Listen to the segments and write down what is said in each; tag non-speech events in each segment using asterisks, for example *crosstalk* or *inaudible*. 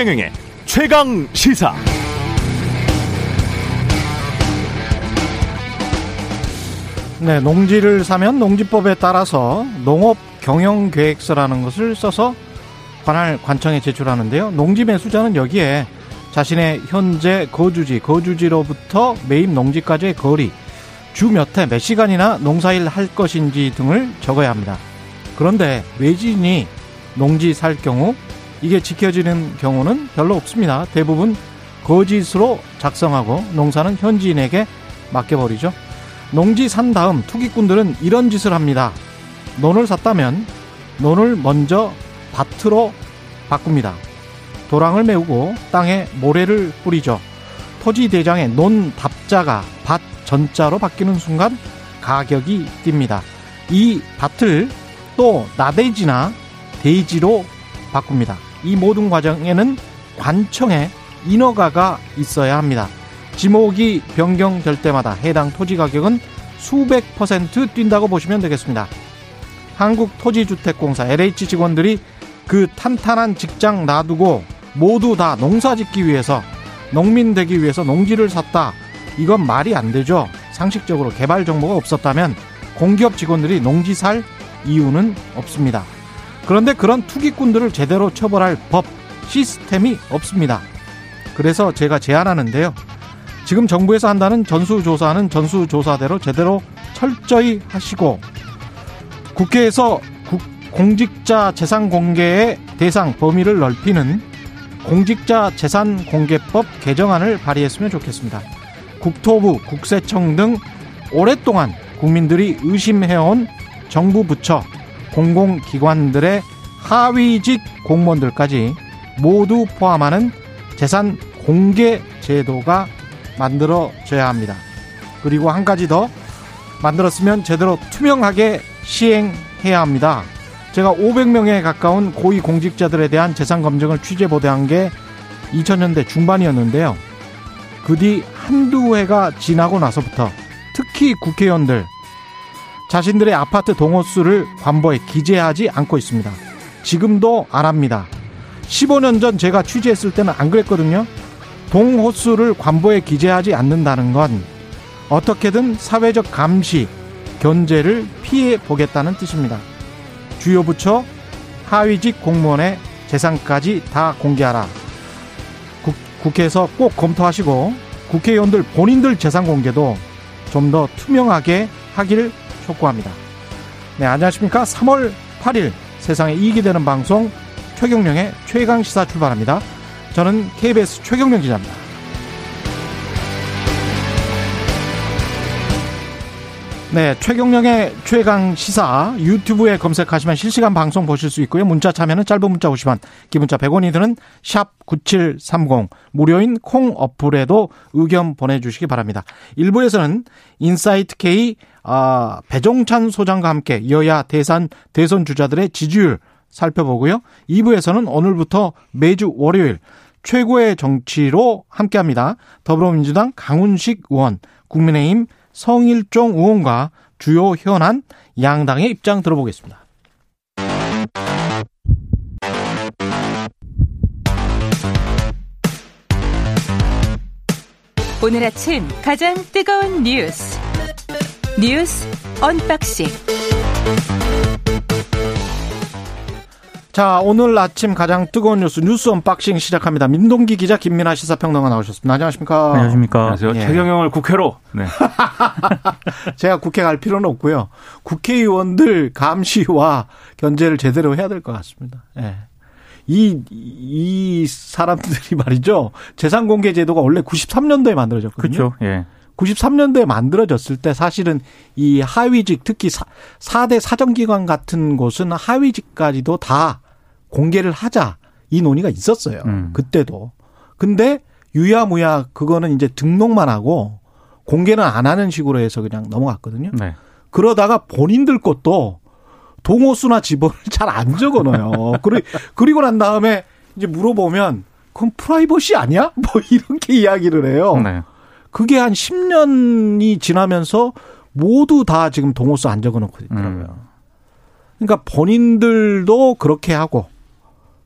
최경영의 최강 시사. 네, 농지를 사면 농지법에 따라서 농업 경영 계획서라는 것을 써서 관할 관청에 제출하는데요. 농지 매수자는 여기에 자신의 현재 거주지, 거주지로부터 매입 농지까지의 거리, 주 몇 회, 몇 시간이나 농사일 할 것인지 등을 적어야 합니다. 그런데 외지인이 농지 살 경우 이게 지켜지는 경우는 별로 없습니다. 대부분 거짓으로 작성하고 농사는 현지인에게 맡겨버리죠. 농지 산 다음 투기꾼들은 이런 짓을 합니다. 논을 샀다면 논을 먼저 밭으로 바꿉니다. 도랑을 메우고 땅에 모래를 뿌리죠. 토지 대장의 논 답자가 밭 전자로 바뀌는 순간 가격이 뜁니다. 이 밭을 또 나대지나 대지로 바꿉니다. 이 모든 과정에는 관청에 인허가가 있어야 합니다. 지목이 변경될 때마다 해당 토지 가격은 수백 퍼센트 뛴다고 보시면 되겠습니다. 한국토지주택공사 LH 직원들이 그 탄탄한 직장 놔두고 모두 다 농사 짓기 위해서 농민 되기 위해서 농지를 샀다. 이건 말이 안 되죠. 상식적으로 개발 정보가 없었다면 공기업 직원들이 농지 살 이유는 없습니다. 그런데 그런 투기꾼들을 제대로 처벌할 법, 시스템이 없습니다. 그래서 제가 제안하는데요. 지금 정부에서 한다는 전수조사는 전수조사대로 제대로 철저히 하시고 국회에서 공직자 재산 공개의 대상 범위를 넓히는 공직자 재산 공개법 개정안을 발의했으면 좋겠습니다. 국토부, 국세청 등 오랫동안 국민들이 의심해온 정부 부처, 공공기관들의 하위직 공무원들까지 모두 포함하는 재산 공개 제도가 만들어져야 합니다. 그리고 한 가지 더 만들었으면 제대로 투명하게 시행해야 합니다. 제가 500명에 가까운 고위 공직자들에 대한 재산 검증을 취재 보도한 게 2000년대 중반이었는데요. 그 뒤 한두 해가 지나고 나서부터 특히 국회의원들 자신들의 아파트 동호수를 관보에 기재하지 않고 있습니다. 지금도 안 합니다. 15년 전 제가 취재했을 때는 안 그랬거든요. 동호수를 관보에 기재하지 않는다는 건 어떻게든 사회적 감시, 견제를 피해 보겠다는 뜻입니다. 주요 부처 하위직 공무원의 재산까지 다 공개하라. 국, 국회에서 꼭 검토하시고 국회의원들 본인들 재산 공개도 좀 더 투명하게 하기를 촉구합니다. 네, 안녕하십니까. 3월 8일 세상에 이익이 되는 방송 최경령의 최강 시사 출발합니다. 저는 KBS 최경령 기자입니다. 네, 최경영의 최강 시사 유튜브에 검색하시면 실시간 방송 보실 수 있고요. 문자 참여는 짧은 문자 50원, 긴 문자 100원이 드는 샵 9730 무료인 콩 어플에도 의견 보내 주시기 바랍니다. 1부에서는 인사이트 K 아, 배종찬 소장과 함께 여야 대선 대선 주자들의 지지율 살펴보고요. 2부에서는 오늘부터 매주 월요일 최고의 정치로 함께합니다. 더불어민주당 강훈식 의원, 국민의힘 성일종 의원과 주요 현안 양당의 입장 들어보겠습니다. 오늘 아침 가장 뜨거운 뉴스 뉴스 언박싱 자, 오늘 아침 가장 뜨거운 뉴스 뉴스 unboxing 시작합니다. 민동기 기자 김민아 시사평론가 나오셨습니다. 안녕하십니까? 안녕하십니까? 안녕하세요. 예. 최경영을 국회로. 네. *laughs* 제가 국회 갈 필요는 없고요. 국회의원들 감시와 견제를 제대로 해야 될 것 같습니다. 예. 이, 이 사람들이 말이죠. 재산공개 제도가 원래 93년도에 만들어졌거든요. 그렇죠. 예. 93년도에 만들어졌을 때 사실은 이 하위직 특히 사, 4대 사정기관 같은 곳은 하위직까지도 다 공개를 하자 이 논의가 있었어요. 음. 그때도. 근데 유야무야 그거는 이제 등록만 하고 공개는 안 하는 식으로 해서 그냥 넘어갔거든요. 네. 그러다가 본인들 것도 동호수나 지번을 *laughs* 잘 안 적어. 그리- 그리고 난 다음에 이제 물어보면 그건 프라이버시 아니야? *laughs* 뭐 이렇게 이야기를 해요. 네. 그게 한 10년이 지나면서 모두 다 지금 동호수 안 적어 놓고 있더라고요. 음. 그러니까 본인들도 그렇게 하고,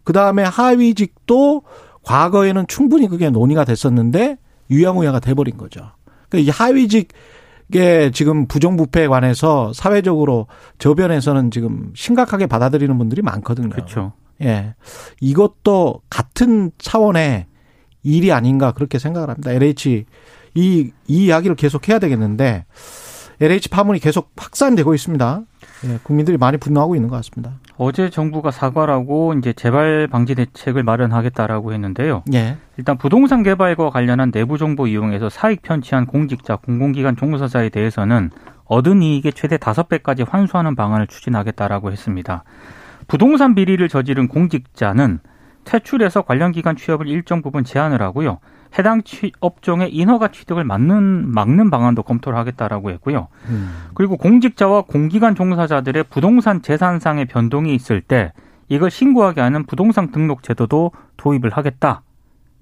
그 다음에 하위직도 과거에는 충분히 그게 논의가 됐었는데 유야무야가 돼버린 거죠. 그러니까 이 하위직의 지금 부정부패에 관해서 사회적으로 저변에서는 지금 심각하게 받아들이는 분들이 많거든요. 그렇죠. 예. 이것도 같은 차원의 일이 아닌가 그렇게 생각을 합니다. LH 이, 이 이야기를 계속 해야 되겠는데 LH 파문이 계속 확산되고 있습니다. 예, 국민들이 많이 분노하고 있는 것 같습니다. 어제 정부가 사과를 하고 이제 재발 방지 대책을 마련하겠다라고 했는데요. 예. 일단 부동산 개발과 관련한 내부 정보 이용해서 사익 편취한 공직자, 공공기관 종사자에 대해서는 얻은 이익의 최대 다섯 배까지 환수하는 방안을 추진하겠다라고 했습니다. 부동산 비리를 저지른 공직자는 퇴출해서 관련 기관 취업을 일정 부분 제한을 하고요. 해당 취, 업종의 인허가 취득을 막는 막는 방안도 검토를 하겠다라고 했고요. 음. 그리고 공직자와 공기관 종사자들의 부동산 재산상의 변동이 있을 때 이걸 신고하게 하는 부동산 등록 제도도 도입을 하겠다.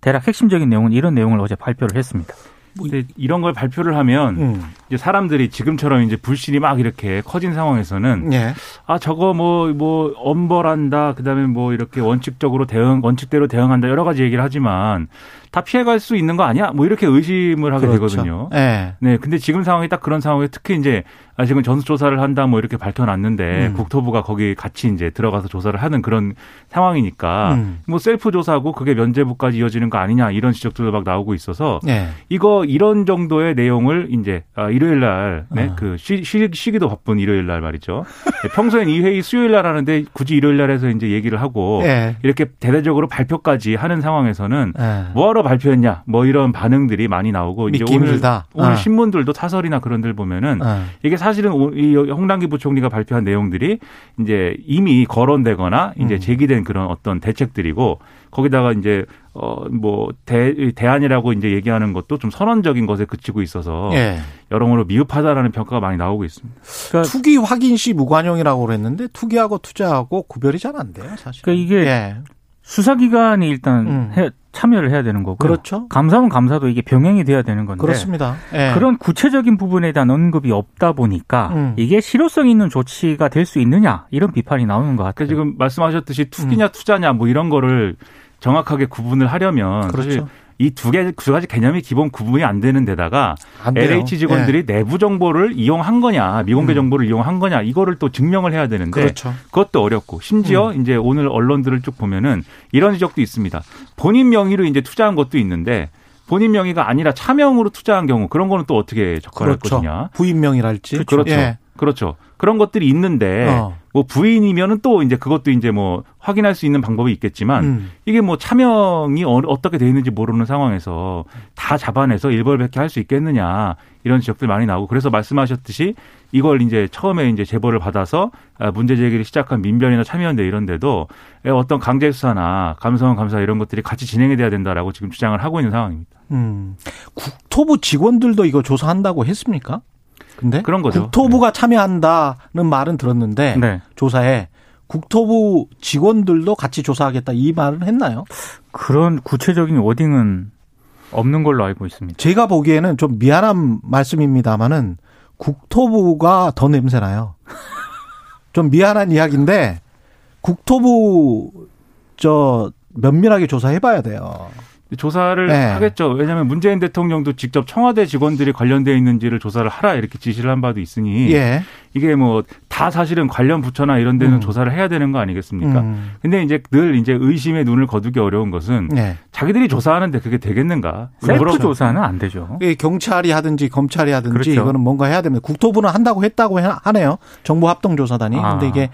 대략 핵심적인 내용은 이런 내용을 어제 발표를 했습니다. 근데 이런 걸 발표를 하면 음. 이제 사람들이 지금처럼 이제 불신이 막 이렇게 커진 상황에서는 예. 아 저거 뭐뭐 엄벌한다 그다음에 뭐 이렇게 원칙적으로 대응 원칙대로 대응한다 여러 가지 얘기를 하지만 다 피해갈 수 있는 거 아니야? 뭐 이렇게 의심을 하게 그렇죠. 되거든요. 예. 네, 근데 지금 상황이 딱 그런 상황에 특히 이제 아 지금 전수조사를 한다 뭐 이렇게 밝혀놨는데 음. 국토부가 거기 같이 이제 들어가서 조사를 하는 그런 상황이니까 음. 뭐 셀프 조사고 그게 면제부까지 이어지는 거 아니냐 이런 지적들도 막 나오고 있어서 예. 이거 이런 정도의 내용을 이제 아, 일요일 날, 네, 아. 그 쉬, 쉬, 쉬기도 바쁜 일요일 날 말이죠. 네, 평소엔 이 회의 수요일 날 하는데 굳이 일요일 날에서 이제 얘기를 하고 예. 이렇게 대대적으로 발표까지 하는 상황에서는 예. 뭐하러 발표했냐, 뭐 이런 반응들이 많이 나오고 이제 오늘 힘들다. 오늘 아. 신문들도 사설이나 그런 들 보면은 예. 이게 사실은 오- 이 홍남기 부총리가 발표한 내용들이 이제 이미 거론되거나 이제 음. 제기된 그런 어떤 대책들이고 거기다가 이제 어뭐대 대안이라고 이제 얘기하는 것도 좀 선언적인 것에 그치고 있어서 예. 여러모로 미흡하다라는 평가가 많이 나오고 있습니다. 그러니까, 투기 확인 시 무관용이라고 그랬는데 투기하고 투자하고 구별이 잘 안 돼요, 사실. 그러니까 이게 예. 수사기관이 일단 음. 해- 참여를 해야 되는 거고요. 그렇죠. 감사는 감사도 이게 병행이 돼야 되는 건데 그렇습니다. 예. 그런 구체적인 부분에 대한 언급이 없다 보니까 음. 이게 실효성 있는 조치가 될 수 있느냐 이런 비판이 나오는 것 같아요. 그러니까 지금 말씀하셨듯이 투기냐 음. 투자냐 뭐 이런 거를 정확하게 구분을 하려면 그렇죠. 이 두 개 두 가지 개념이 기본 구분이 안 되는 데다가 안. LH 직원들이 내부 정보를 이용한 거냐, 미공개 음. 정보를 이용한 거냐, 이거를 또 증명을 해야 되는데 그렇죠. 그것도 어렵고 심지어 음. 이제 오늘 언론들을 쭉 보면은 이런 지적도 있습니다. 본인 명의로 이제 투자한 것도 있는데 본인 명의가 아니라 차명으로 투자한 경우 그런 거는 또 어떻게 접근할 그렇죠. 것이냐. 부인명이랄지. 그렇죠. 예. 그렇죠. 그런 것들이 있는데 어. 뭐 부인이면은 또 이제 그것도 이제 뭐 확인할 수 있는 방법이 있겠지만 음. 이게 뭐 차명이 어- 어떻게 돼 있는지 모르는 상황에서 다 잡아내서 일벌백계 할 수 있겠느냐 이런 지적들 많이 나오고 그래서 말씀하셨듯이 이걸 이제 처음에 이제 제보를 받아서 아, 문제 제기를 시작한 민변이나 참여연대 이런 데도 어떤 강제 수사나 감사원 감사 이런 것들이 같이 진행이 돼야 된다라고 지금 주장을 하고 있는 상황입니다. 음. 국토부 직원들도 이거 조사한다고 했습니까? 근데 그런 거죠. 국토부가 참여한다는 말은 들었는데 네. 조사에 국토부 직원들도 같이 조사하겠다 이 말은 했나요? 그런 구체적인 워딩은 없는 걸로 알고 있습니다. 제가 보기에는 좀 미안한 말씀입니다만은 국토부가 더 냄새나요. *laughs* 좀 미안한 이야기인데 국토부 저 면밀하게 조사해봐야 돼요. 조사를 네. 하겠죠. 왜냐하면 문재인 대통령도 직접 청와대 직원들이 관련돼 있는지를 조사를 하라 이렇게 지시를 한 바도 있으니 예. 이게 뭐 다 사실은 관련 부처나 이런 데는 음. 조사를 해야 되는 거 아니겠습니까? 음. 근데 이제 늘 이제 의심의 눈을 거두기 어려운 것은 예. 자기들이 조사하는데 그게 되겠는가? 셀프 조사는 안 되죠. 이 경찰이 하든지 검찰이 하든지 그렇죠. 이거는 뭔가 해야 됩니다. 국토부는 한다고 했다고 해- 하네요. 정보합동 조사단이. 아. 근데 이게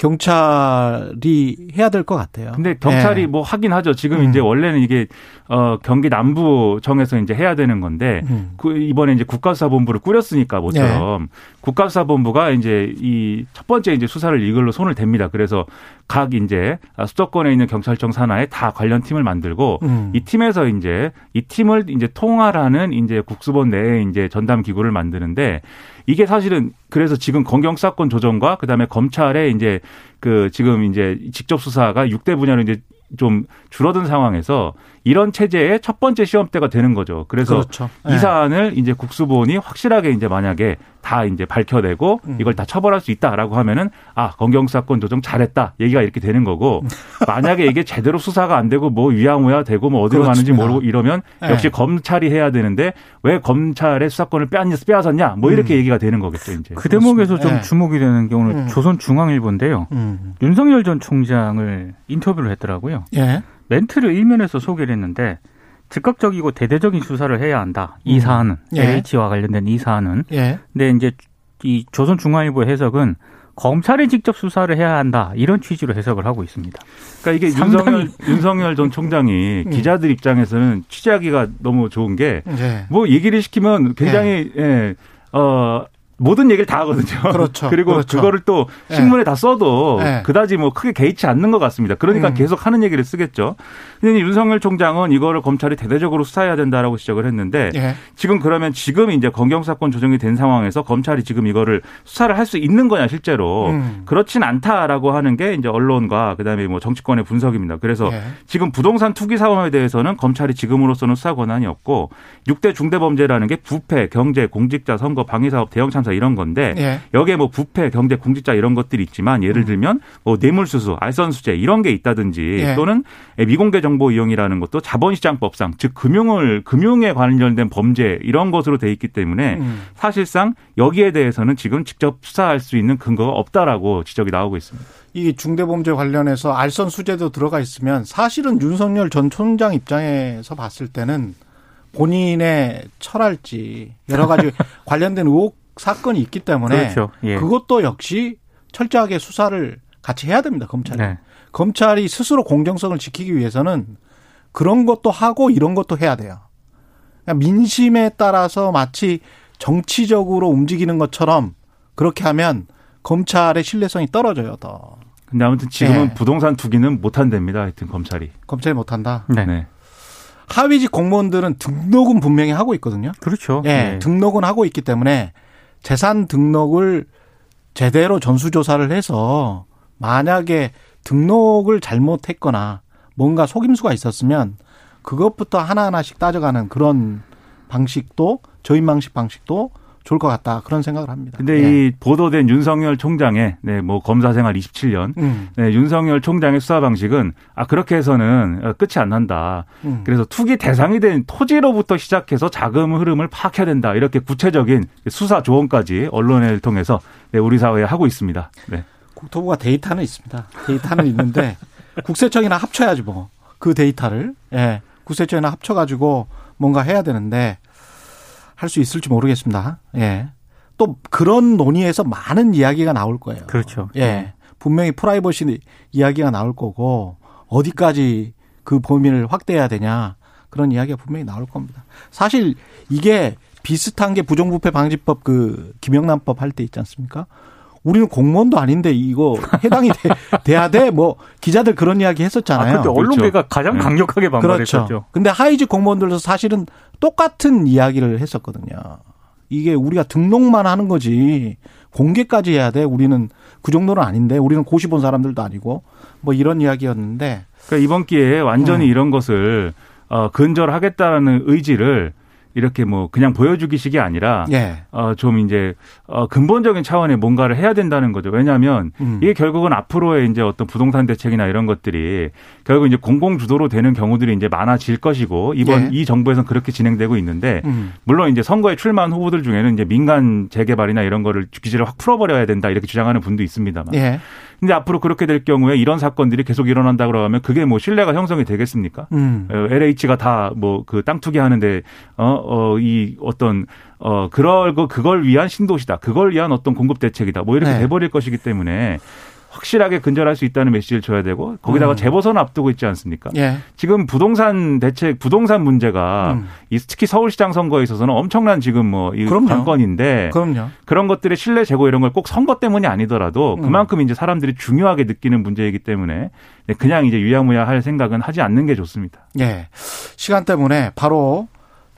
경찰이 해야 될 것 같아요. 근데 경찰이 예. 뭐 하긴 하죠. 지금 음. 이제 원래는 이게 어 경기 남부청에서 이제 해야 되는 건데 음. 그 이번에 이제 국가수사본부를 꾸렸으니까 모처럼 국가수사본부가 이제 이 첫 번째 이제 수사를 이걸로 손을 댑니다. 그래서 각 이제 수도권에 있는 경찰청 산하에 다 관련 팀을 만들고 음. 이 팀에서 이제 이 팀을 이제 통할하는 이제 국수본 내에 이제 전담 기구를 만드는데 이게 사실은 그래서 지금 검경 사건 조정과 그다음에 검찰의 이제 그 지금 이제 직접 수사가 6대 분야로 이제 좀 줄어든 상황에서 이런 체제의 첫 번째 시험대가 되는 거죠. 그래서 그렇죠. 이 예. 사안을 이제 국수본이 확실하게 이제 만약에 다 이제 밝혀내고 음. 이걸 다 처벌할 수 있다라고 하면은 아 검경 사건 조정 잘했다 얘기가 이렇게 되는 거고 *laughs* 만약에 이게 제대로 수사가 안 되고 뭐 위야무야 되고 뭐 어디로 가는지 그렇습니다. 모르고 이러면 예. 역시 검찰이 해야 되는데 왜 검찰의 수사권을 빼앗, 빼앗았냐 뭐 이렇게 얘기가 되는 거겠죠 이제. 그 대목에서 좀 예. 주목이 되는 게 오늘 음. 조선중앙일보인데요. 음. 윤석열 전 총장을 인터뷰를 했더라고요. 예. 멘트를 일면에서 소개를 했는데 즉각적이고 대대적인 수사를 해야 한다. 이 음. 사안은 예. LH와 관련된 이 사안은. 예. 근데 이제 이 조선중앙일보 해석은 검찰이 직접 수사를 해야 한다 이런 취지로 해석을 하고 있습니다. 그러니까 이게 상당히- 윤석열, 윤석열 전 총장이 음. *laughs* 기자들 입장에서는 취재하기가 너무 좋은 게 예. 뭐 얘기를 시키면 굉장히 예, 어 모든 얘기를 다 하거든요. 그렇죠. *laughs* 그리고 그렇죠. 그거를또 예. 신문에 다 써도 예. 그다지 뭐 크게 개의치 않는 것 같습니다. 그러니까 음. 계속 하는 얘기를 쓰겠죠. 근데 윤석열 총장은 이거를 검찰이 대대적으로 수사해야 된다라고 지적을 했는데 예. 지금 그러면 지금 이제 검경 사건 조정이 된 상황에서 검찰이 지금 이거를 수사를 할 수 있는 거냐 실제로 음. 그렇진 않다라고 하는 게 이제 언론과 그다음에 뭐 정치권의 분석입니다. 그래서 예. 지금 부동산 투기 사건에 대해서는 검찰이 지금으로서는 수사 권한이 없고 6대 중대 범죄라는 게 부패, 경제, 공직자, 선거, 방위 사업, 대형 참사 이런 건데 예. 여기에 뭐 부패, 경제, 공직자 이런 것들이 있지만 예를 들면 뭐 뇌물수수, 알선수재 이런 게 있다든지 예. 또는 미공개 정보 이용이라는 것도 자본시장법상 즉 금융을 금융에 관련된 범죄 이런 것으로 돼 있기 때문에 음. 사실상 여기에 대해서는 지금 직접 수사할 수 있는 근거가 없다라고 지적이 나오고 있습니다. 이 중대범죄 관련해서 알선 수재도 들어가 있으면 사실은 윤석열 전 총장 입장에서 봤을 때는 본인의 철할지 여러 가지 *laughs* 관련된 의혹 사건이 있기 때문에 그렇죠. 예. 그것도 역시 철저하게 수사를 같이 해야 됩니다 검찰이. 네. 검찰이 스스로 공정성을 지키기 위해서는 그런 것도 하고 이런 것도 해야 돼요. 그러니까 민심에 따라서 마치 정치적으로 움직이는 것처럼 그렇게 하면 검찰의 신뢰성이 떨어져요. 더 근데 아무튼 지금은 예. 부동산 투기는 못 한답니다. 하여튼 검찰이. 검찰이 못 한다. 네. 네. 하위직 공무원들은 등록은 분명히 하고 있거든요. 그렇죠. 예, 예. 등록은 하고 있기 때문에 재산 등록을 제대로 전수조사를 해서 만약에 등록을 잘못했거나 뭔가 속임수가 있었으면 그것부터 하나하나씩 따져가는 그런 방식도 저인망식 방식도 좋을 것 같다 그런 생각을 합니다. 근데 예. 이 보도된 윤석열 총장의 네, 뭐 검사 생활 27년 음, 네, 윤석열 총장의 수사 방식은 아 그렇게 해서는 어, 끝이 안 난다. 음. 그래서 투기 대상이 된 토지로부터 시작해서 자금 흐름을 파악해야 된다. 이렇게 구체적인 수사 조언까지 언론을 통해서 네, 우리 사회에 하고 있습니다. 네. 국토부가 데이터는 있습니다. 데이터는 있는데 *laughs* 국세청이나 합쳐야지 뭐 그 데이터를 예 국세청이나 합쳐가지고 뭔가 해야 되는데 할 수 있을지 모르겠습니다. 예. 또 그런 논의에서 많은 이야기가 나올 거예요. 그렇죠. 예. 분명히 프라이버시 이야기가 나올 거고 어디까지 그 범위를 확대해야 되냐 그런 이야기가 분명히 나올 겁니다. 사실 이게 비슷한 게 부정부패 방지법 그 김영란법 할 때 있지 않습니까? 우리는 공무원도 아닌데 이거 해당이 돼, *laughs* 돼야 돼? 뭐 기자들 그런 이야기 아, 했었잖아요. 그때 언론계가 가장 네. 강력하게 반발했었죠. 그렇죠. 근데 하이직 공무원들도 사실은 똑같은 이야기를 했었거든요. 이게 우리가 등록만 하는 거지 공개까지 해야 돼. 우리는 그 정도는 아닌데 우리는 고시 본 사람들도 아니고 뭐 이런 이야기였는데 그러니까 이번 기회에 완전히 음. 이런 것을 어, 근절하겠다는 의지를 이렇게 뭐 그냥 보여주기식이 아니라 예. 어, 좀 이제 어, 근본적인 차원의 뭔가를 해야 된다는 거죠. 왜냐하면 음. 이게 결국은 앞으로의 이제 어떤 부동산 대책이나 이런 것들이 결국 이제 공공 주도로 되는 경우들이 이제 많아질 것이고 이번 예. 이 정부에서는 그렇게 진행되고 있는데 음. 물론 이제 선거에 출마한 후보들 중에는 이제 민간 재개발이나 이런 거를 규제를 확 풀어버려야 된다 이렇게 주장하는 분도 있습니다만. 예. 근데 앞으로 그렇게 될 경우에 이런 사건들이 계속 일어난다 그러면 그게 뭐 신뢰가 형성이 되겠습니까? 음. 어, LH가 다 뭐 그 땅 투기하는데 어어이 어떤 어 그럴 거 그걸 위한 신도시다. 그걸 위한 어떤 공급 대책이다. 뭐 이렇게 네. 돼 버릴 것이기 때문에 확실하게 근절할 수 있다는 메시지를 줘야 되고 거기다가 음. 재보선 앞두고 있지 않습니까? 예. 지금 부동산 대책 부동산 문제가 음. 이 특히 서울시장 선거에 있어서는 엄청난 지금 뭐이. 관건인데 그럼요. 그런 것들의 신뢰 제고 이런 걸 꼭 선거 때문이 아니더라도 음. 그만큼 이제 사람들이 중요하게 느끼는 문제이기 때문에 네, 그냥 이제 유야무야 할 생각은 하지 않는 게 좋습니다. 예. 시간 때문에 바로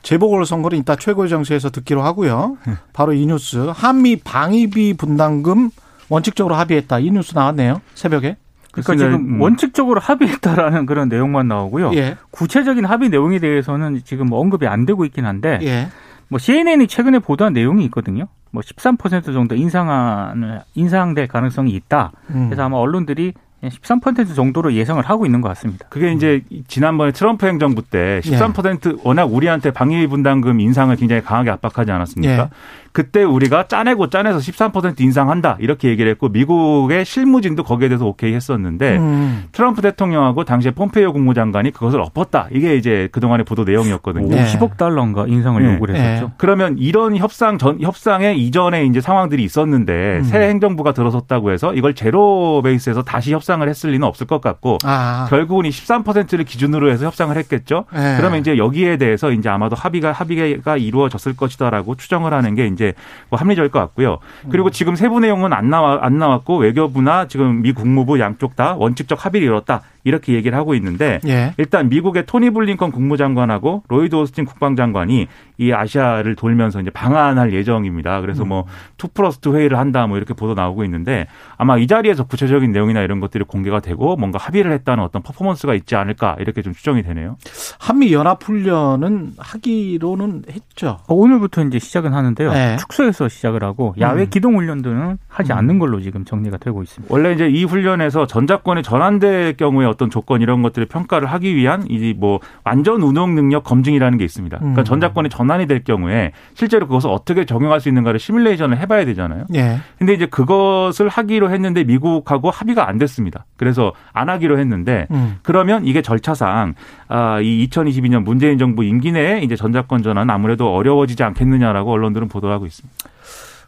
재보궐선거는 이따 최고의 정치에서 듣기로 하고요. 바로 이 뉴스. 한미 방위비 분담금 원칙적으로 합의했다. 이 뉴스 나왔네요. 새벽에. 그러니까. 지금 음. 원칙적으로 합의했다라는 그런 내용만 나오고요. 예. 구체적인 합의 내용에 대해서는 지금 뭐 언급이 안 되고 있긴 한데 예. 뭐 CNN이 최근에 보도한 내용이 있거든요. 뭐 13% 정도 인상안을 인상될 가능성이 있다. 음. 그래서 아마 언론들이 13% 정도로 예상을 하고 있는 것 같습니다. 그게 이제 지난번에 트럼프 행정부 때 예. 13% 워낙 우리한테 방위 분담금 인상을 굉장히 강하게 압박하지 않았습니까? 예. 그때 우리가 짜내고 짜내서 13% 인상한다 이렇게 얘기를 했고 미국의 실무진도 거기에 대해서 오케이 했었는데 음. 트럼프 대통령하고 당시에 폼페이오 국무장관이 그것을 엎었다. 이게 이제 그동안의 보도 내용이었거든요. 네. 50억 달러인가 인상을 네. 요구를 했었죠. 그러면 이런 협상 전 협상에 이전에 이제 상황들이 있었는데 음. 새 행정부가 들어섰다고 해서 이걸 제로 베이스에서 다시 협상을 했을 리는 없을 것 같고 아. 결국은 이 13%를 기준으로 해서 협상을 했겠죠. 예. 그러면 이제 여기에 대해서 이제 아마도 합의가 합의가 이루어졌을 것이다라고 추정을 하는 게 이제 뭐 합리적일 것 같고요. 그리고 지금 세부 내용은 안 나와 안 나왔고 외교부나 지금 미 국무부 양쪽 다 원칙적 합의를 이뤘다 이렇게 얘기를 하고 있는데 예. 일단 미국의 토니 블링컨 국무장관하고 로이드 오스틴 국방장관이 이 아시아를 돌면서 이제 방한할 예정입니다. 그래서 뭐 two plus two 회의를 한다 뭐 이렇게 보도 나오고 있는데 아마 이 자리에서 구체적인 내용이나 이런 것들이 공개가 되고 뭔가 합의를 했다는 어떤 퍼포먼스가 있지 않을까 이렇게 좀 추정이 되네요. 한미 연합 훈련은 하기로는 했죠. 어, 오늘부터 이제 시작은 하는데요. 네. 축소해서 시작을 하고 야외 음. 기동 훈련들은 하지 음. 않는 걸로 지금 정리가 되고 있습니다. 원래 이제 이 훈련에서 전자권이 전환될 경우에 어떤 조건 이런 것들을 평가를 하기 위한 이 뭐 완전 운용 능력 검증이라는 게 있습니다. 그러니까 음. 전자권이 전환이 될 경우에 실제로 그것을 어떻게 적용할 수 있는가를 시뮬레이션을 해봐야 되잖아요. 예. 근데 이제 그것을 하기로 했는데 미국하고 합의가 안 됐습니다. 그래서 안 하기로 했는데 음. 그러면 이게 절차상 아, 이 2022년 문재인 정부 임기 내에 이제 전자권 전환 아무래도 어려워지지 않겠느냐라고 언론들은 보도하고 있습니다.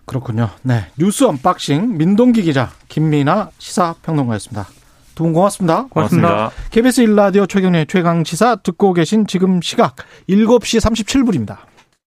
그렇군요. 네. 뉴스 unboxing 민동기 기자, 김민아 시사평론가였습니다. 두분 고맙습니다. 고맙습니다. KBS 1라디오 최경영의 최강 시사 듣고 계신 지금 시각 7시 37분입니다.